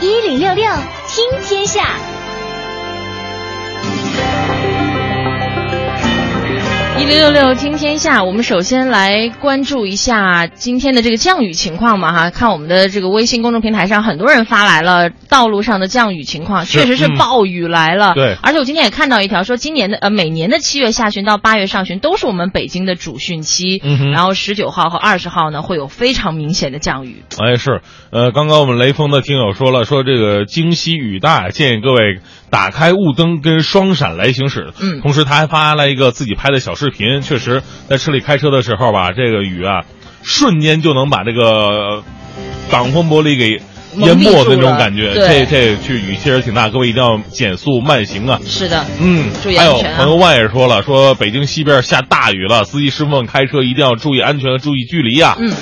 一零六六听天下。一零六六听天下，我们首先来关注一下今天的这个降雨情况嘛哈，看我们的这个微信公众平台上，很多人发来了道路上的降雨情况，确实是暴雨来了。对，而且我今天也看到一条说，今年的呃每年的七月下旬到八月上旬都是我们北京的主汛期，嗯然后十九号和二十号呢会有非常明显的降雨。哎是，呃，刚刚我们雷锋的听友说了，说这个京西雨大，建议各位打开雾灯跟双闪来行驶。嗯同时他还发来一个自己拍的小视频，确实在车里开车的时候吧，这个雨啊，瞬间就能把这个挡风玻璃给淹没的那种感觉。对这这去雨确实挺大，各位一定要减速慢行啊。是的，嗯，注意还有安全啊朋友万也说了，说北京西边下大雨了，司机师傅们开车一定要注意安全和注意距离啊。嗯。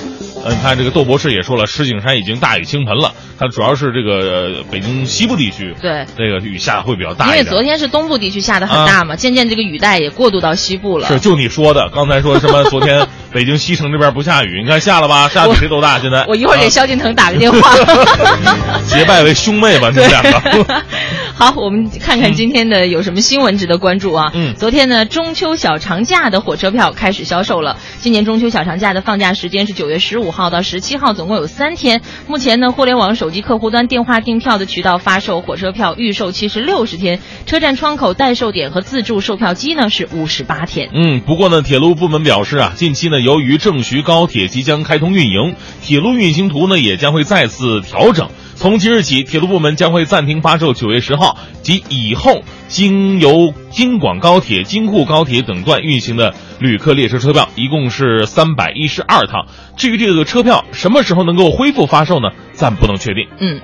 呃，你看这个窦博士也说了，石景山已经大雨倾盆了，它主要是这个呃北京西部地区，对，这个雨下会比较大因。为昨天是东部地区下的很大嘛，渐渐这个雨带也过渡到西部了。是就你说的，刚才说什么？昨天北京西城这边不下雨，你看下了吧？下比谁都大。现在我一会儿给啊萧敬腾打个电话。结拜为兄妹吧，你们两个。好，我们看看今天的有什么新闻值得关注啊？嗯昨天呢，中秋小长假的火车票开始销售了。今年中秋小长假的放假时间是九月十五号到十七号，总共有三天。目前呢，互联网、手机客户端、电话订票的渠道发售火车票预售期是六十天，车站窗口代售点和自助售票机呢是五十八天。嗯，不过呢，铁路部门表示啊，近期呢，由于郑徐高铁即将开通运营，铁路运行图呢也将会再次调整。从即日起，铁路部门将会暂停发售九月十号及以后经由京广高铁、京沪高铁等段运行的旅客列车车票，一共是三百一十二趟。至于这个车票什么时候能够恢复发售呢？暂不能确定。嗯。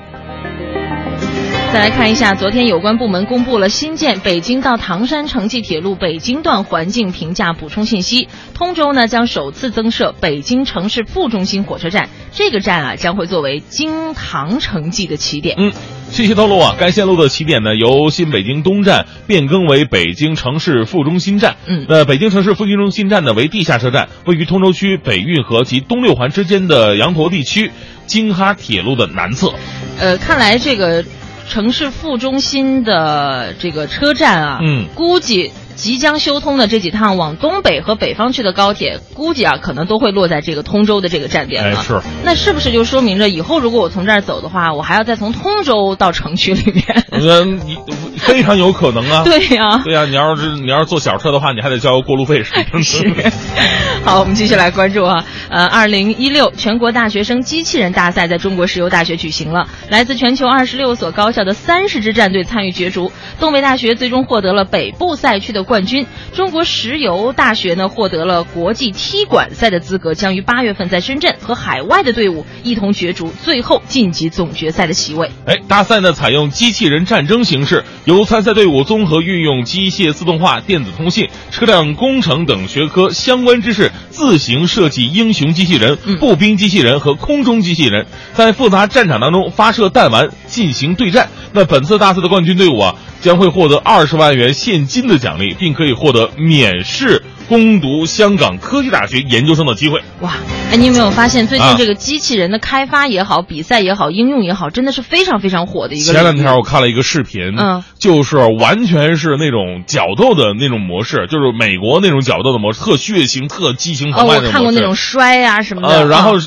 再来看一下，昨天有关部门公布了新建北京到唐山城际铁路北京段环境评价补充信息。通州呢将首次增设北京城市副中心火车站，这个站啊将会作为京唐城际的起点。嗯，信息透露啊，该线路的起点呢由新北京东站变更为北京城市副中心站。嗯，那北京城市副中心站呢为地下车站，位于通州区北运河及东六环之间的羊驼地区京哈铁路的南侧。呃，看来这个城市副中心的这个车站啊，嗯，估计。即将修通的这几趟往东北和北方去的高铁，估计啊可能都会落在这个通州的这个站点了。哎，是。那是不是就说明着以后如果我从这儿走的话，我还要再从通州到城区里面？非常有可能啊。对呀、对呀、你要是你要是坐小车的话，你还得交过路费什么的。是。好，我们继续来关注啊。呃，二零一六全国大学生机器人大赛在中国石油大学举行了，来自全球二十六所高校的三十支战队参与角逐。东北大学最终获得了北部赛区的冠军。中国石油大学呢获得了国际踢馆赛的资格，将于八月份在深圳和海外的队伍一同角逐，最后晋级总决赛的席位。哎，大赛呢采用机器人战争形式，由参赛队伍综合运用机械自动化、电子通信、车辆工程等学科相关知识，自行设计英雄机器人、步兵机器人和空中机器人，在复杂战场当中发射弹丸进行对战。那本次大赛的冠军队伍啊，将会获得二十万元现金的奖励，并可以获得免试攻读香港科技大学研究生的机会。哇，哎，你有没有发现最近啊这个机器人的开发也好、比赛也好、应用也好，真的是非常非常火的一个。前两天我看了一个视频，嗯，就是完全是那种角斗的那种模式，就是美国那种角斗的模式，特血腥、特激情哦，澎湃的模式。我看过那种摔啊什么的。呃，然后、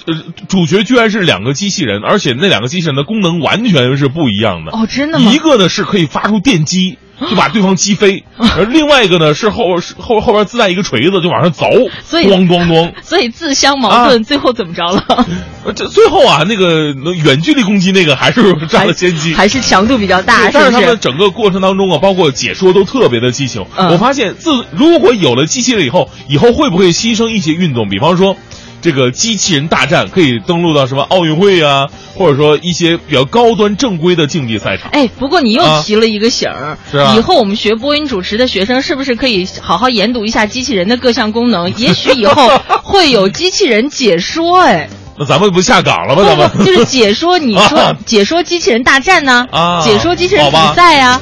主角居然是两个机器人，而且那两个机器人的功能完全是不一样的。哦，真的吗？一个呢是可以发出电击。就把对方击飞，而另外一个呢是后后后边自带一个锤子，就往上凿，所以咣咣咣。所以自相矛盾，最后怎么着了？呃 这最后啊，那个远距离攻击那个还是占了先机，还是强度比较大，但是他？们整个过程当中啊，包括解说都特别的激情。嗯我发现自如果有了机器了以后，以后会不会牺牲一些运动？比方说，这个机器人大战可以登录到什么奥运会啊，或者说一些比较高端正规的竞技赛场。哎，不过你又啊提了一个醒儿，是啊以后我们学播音主持的学生是不是可以好好研读一下机器人的各项功能？也许以后会有机器人解说，哎。那咱们不下岗了吗？咱们就是解说，你说、啊解说机器人大战呢？啊解说机器人比赛啊，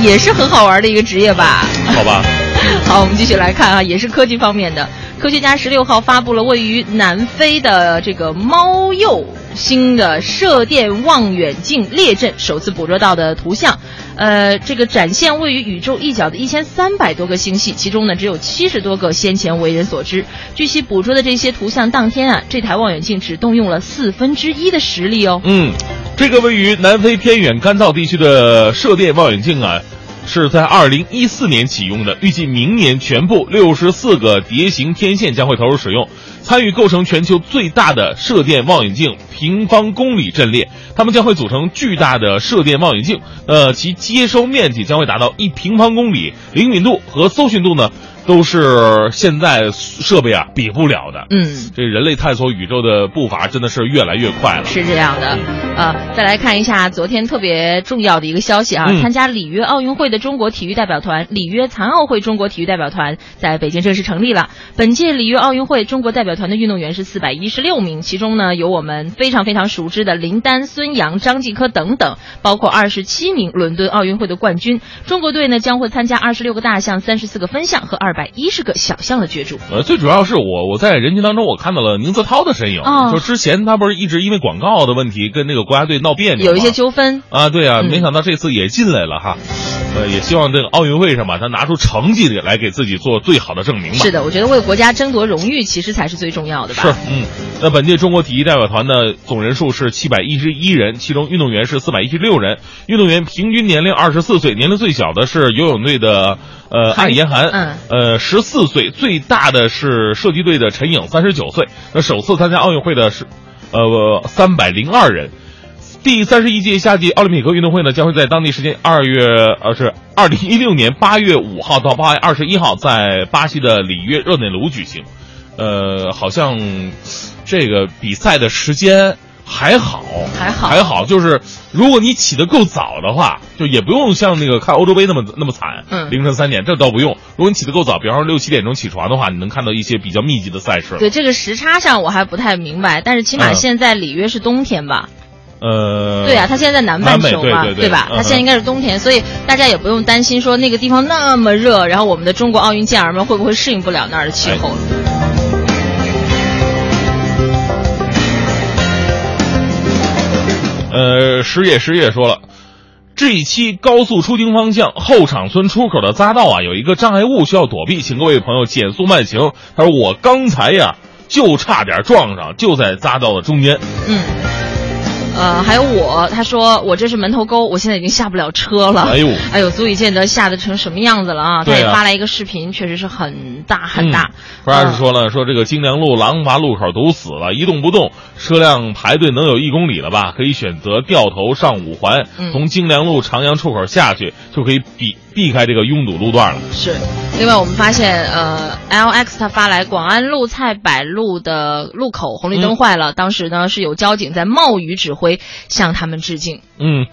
也是很好玩的一个职业吧？好吧。好，我们继续来看啊，也是科技方面的。科学家十六号发布了位于南非的这个猫鼬星的射电望远镜列阵首次捕捉到的图像。呃，这个展现位于宇宙一角的一千三百多个星系，其中呢只有七十多个先前为人所知。据悉，捕捉的这些图像当天啊，这台望远镜只动用了四分之一的实力哦。嗯，这个位于南非偏远干燥地区的射电望远镜啊，是在二零一四年启用的，预计明年全部六十四个蝶形天线将会投入使用。参与构成全球最大的射电望远镜平方公里阵列，它们将会组成巨大的射电望远镜，呃，其接收面积将会达到一平方公里，灵敏度和搜寻度呢？都是现在设备啊比不了的。嗯，这人类探索宇宙的步伐真的是越来越快了。是这样的，呃，再来看一下昨天特别重要的一个消息啊，参加里约奥运会的中国体育代表团——里约残奥会中国体育代表团在北京正式成立了。本届里约奥运会中国代表团的运动员是四百一十六名，其中呢有我们非常非常熟知的林丹、孙杨、张继科等等，包括二十七名伦敦奥运会的冠军。中国队呢将会参加二十六个大项、三十四个分项和二。百一十个小项的角逐，呃，最主要是我我在人群当中我看到了宁泽涛的身影，就之前他不是一直因为广告的问题跟那个国家队闹别扭，有一些纠纷啊，对啊，没想到这次也进来了哈，呃，也希望这个奥运会上吧，他拿出成绩来给自己做最好的证明吧。是的，我觉得为国家争夺荣誉其实才是最重要的吧。是，嗯，那本届中国体育代表团的总人数是七百一十一人，其中运动员是四百一十六人，运动员平均年龄二十四岁，年龄最小的是游泳队的。呃，艾严涵，嗯，呃，十四岁，最大的是射击队的陈颖，三十九岁。那首次参加奥运会的是，呃，三百零二人。第三十一届夏季奥林匹克运动会呢，将会在当地时间二月，呃，是二零一六年八月五号到八月二十一号，在巴西的里约热内卢举行。呃，好像这个比赛的时间。还好，还好，还好，就是如果你起得够早的话，就也不用像那个看欧洲杯那么那么惨，嗯，凌晨三点这倒不用。如果你起得够早，比方说六七点钟起床的话，你能看到一些比较密集的赛事。对这个时差上我还不太明白，但是起码现在里约是冬天吧？呃，对啊，他现在在南半球嘛，对吧？他现在应该是冬天，所以大家也不用担心说那个地方那么热，然后我们的中国奥运健儿们会不会适应不了那儿的气候。呃，十月十月说了，这一期高速出京方向后场村出口的匝道啊，有一个障碍物需要躲避，请各位朋友减速慢行。他说我刚才呀就差点撞上，就在匝道的中间。嗯。呃，还有我，他说我这是门头沟，我现在已经下不了车了。哎呦，哎呦，足以见得下的成什么样子了啊！他也发来一个视频，确实是很大很大。不是说了，说这个京良路廊坊路口堵死了，一动不动，车辆排队能有一公里了吧？可以选择掉头上五环，从京良路长阳出口下去，就可以避避开这个拥堵路段了。是。另外，我们发现，呃，L X 他发来广安路菜百路的路口红绿灯坏了，当时呢是有交警在冒雨指挥，向他们致敬。嗯。